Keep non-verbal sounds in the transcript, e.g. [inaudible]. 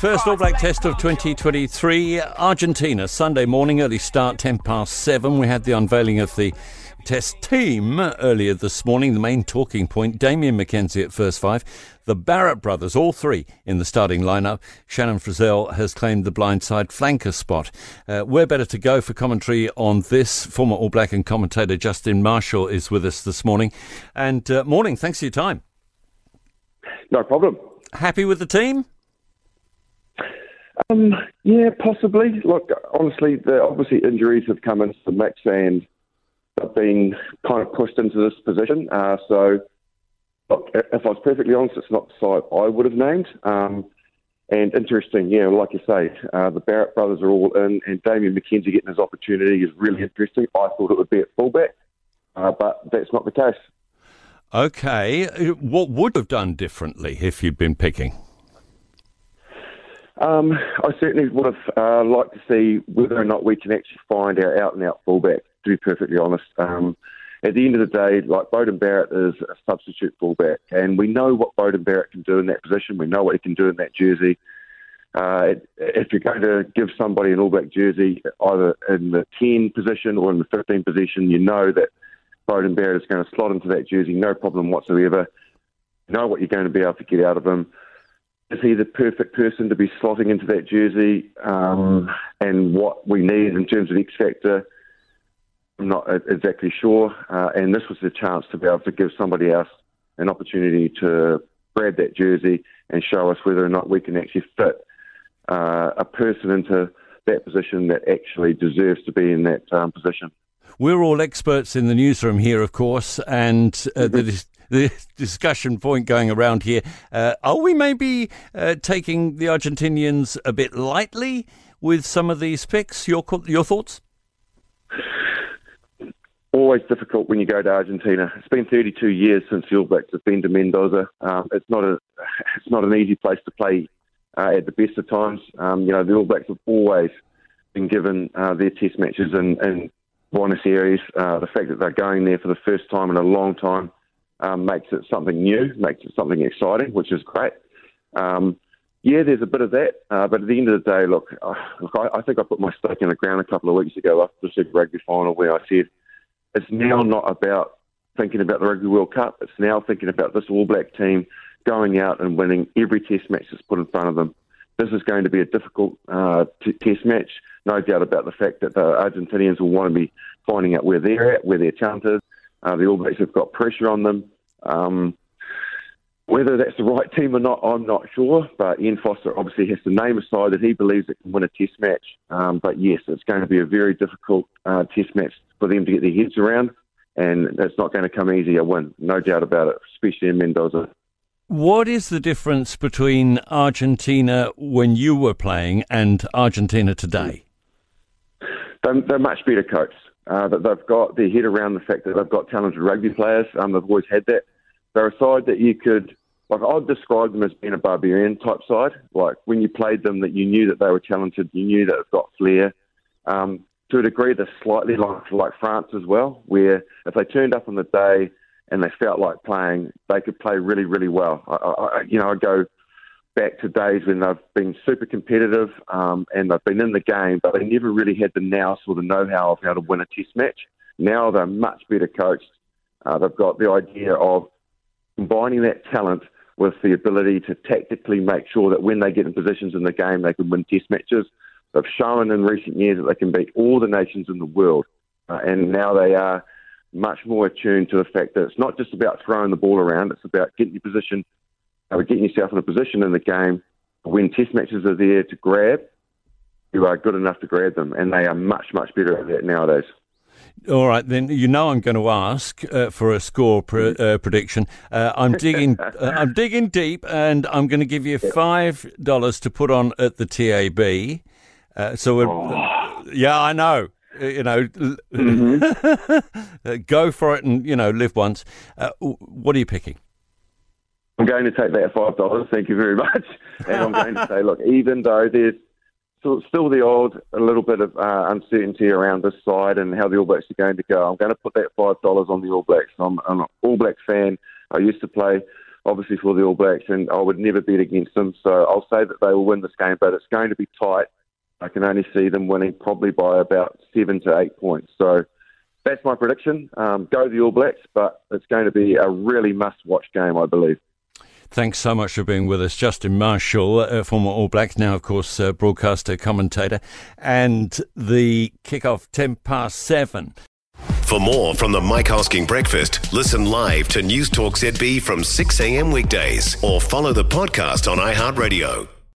First All Black Test of 2023, Argentina, Sunday morning, early start, 10 past 7. We had the unveiling of the Test team earlier this morning. The main talking point Damian McKenzie at first five. The Barrett brothers, all three in the starting lineup. Shannon Frizzell has claimed the blindside flanker spot. Uh, we're better to go for commentary on this. Former All Black and commentator Justin Marshall is with us this morning. And uh, morning, thanks for your time. No problem. Happy with the team? Um, yeah, possibly. Look, honestly, the obviously injuries have come into the mix and I've been kind of pushed into this position. Uh, so, look, if I was perfectly honest, it's not the side I would have named. Um, and interesting, yeah, like you say, uh, the Barrett brothers are all in, and Damian McKenzie getting his opportunity is really interesting. I thought it would be at fullback, uh, but that's not the case. Okay, what would have done differently if you'd been picking? Um, I certainly would have uh, liked to see whether or not we can actually find our out and out fullback. To be perfectly honest, um, at the end of the day, like Beauden Barrett is a substitute fullback, and we know what Beauden Barrett can do in that position. We know what he can do in that jersey. Uh, if you're going to give somebody an All Black jersey, either in the 10 position or in the 15 position, you know that Beauden Barrett is going to slot into that jersey, no problem whatsoever. You know what you're going to be able to get out of him is he the perfect person to be slotting into that jersey um, and what we need in terms of X factor? I'm not exactly sure. Uh, and this was the chance to be able to give somebody else an opportunity to grab that jersey and show us whether or not we can actually fit uh, a person into that position that actually deserves to be in that um, position. We're all experts in the newsroom here, of course, and uh, mm-hmm. the [laughs] the discussion point going around here. Uh, are we maybe uh, taking the Argentinians a bit lightly with some of these picks? Your your thoughts? Always difficult when you go to Argentina. It's been 32 years since the All Blacks have been to Mendoza. Um, it's not a [laughs] it's not an easy place to play uh, at the best of times. Um, you know the All Blacks have always been given uh, their Test matches in, in Buenos Aires. Uh, the fact that they're going there for the first time in a long time um, makes it something new, makes it something exciting, which is great. Um, yeah, there's a bit of that, uh, but at the end of the day, look, uh, look I, I, think I put my stake in the ground a couple of weeks ago after the Super Rugby final where I said it's now not about thinking about the Rugby World Cup. It's now thinking about this All Black team going out and winning every Test match that's put in front of them. This is going to be a difficult uh, t- Test match. No doubt about the fact that the Argentinians will want to be finding out where they're at, where their talent is, uh, the All Blacks have got pressure on them. Um, whether that's the right team or not, I'm not sure. But Ian Foster obviously has to name a side that he believes that can win a Test match. Um, but yes, it's going to be a very difficult uh, Test match for them to get their heads around, and it's not going to come easy a win, no doubt about it, especially in Mendoza. What is the difference between Argentina when you were playing and Argentina today? They're, they're much better coached uh, that they've got their head around the fact that they've got talented rugby players. Um, they've always had that. They're a side that you could, like, I'd describe them as being a barbarian type side. Like, when you played them, that you knew that they were talented, you knew that they've got flair. Um, to a degree, they're slightly like, like France as well, where if they turned up on the day and they felt like playing, they could play really, really well. I, I, you know, I go back to days when they've been super competitive um, and they've been in the game, but they never really had the nous or the know-how of how to win a test match. Now they're much better coached. Uh, they've got the idea of combining that talent with the ability to tactically make sure that when they get in positions in the game, they can win test matches. They've shown in recent years that they can beat all the nations in the world, uh, and now they are much more attuned to the fact that it's not just about throwing the ball around; it's about getting your position getting yourself in a position in the game when test matches are there to grab, you are good enough to grab them, and they are much, much better at that nowadays. All right, then you know I'm going to ask uh, for a score pr- uh, prediction. Uh, I'm digging, [laughs] uh, I'm digging deep, and I'm going to give you five dollars to put on at the TAB. Uh, so, oh. yeah, I know. Uh, you know, mm-hmm. [laughs] go for it, and you know, live once. what are you picking? I'm going to take that five dollars. Thank you very much. [laughs] And I'm going to say, look, even though there's still the old a little bit of uh, uncertainty around this side and how the All Blacks are going to go, I'm going to put that five dollars on the All Blacks. I'm, I'm, an All Black fan. I used to play obviously for the All Blacks, and I would never bet against them. So I'll say that they will win this game, but it's going to be tight. I can only see them winning probably by about seven to eight points. So that's my prediction. Um, go the All Blacks, but it's going to be a really must-watch game, I believe. Thanks so much for being with us, Justin Marshall, uh, former All Black, now of course uh, broadcaster, commentator, and the kickoff ten past seven. For more from the Mike Hosking Breakfast, listen live to News Talk ZB from 6 a.m. weekdays or follow the podcast on iHeartRadio.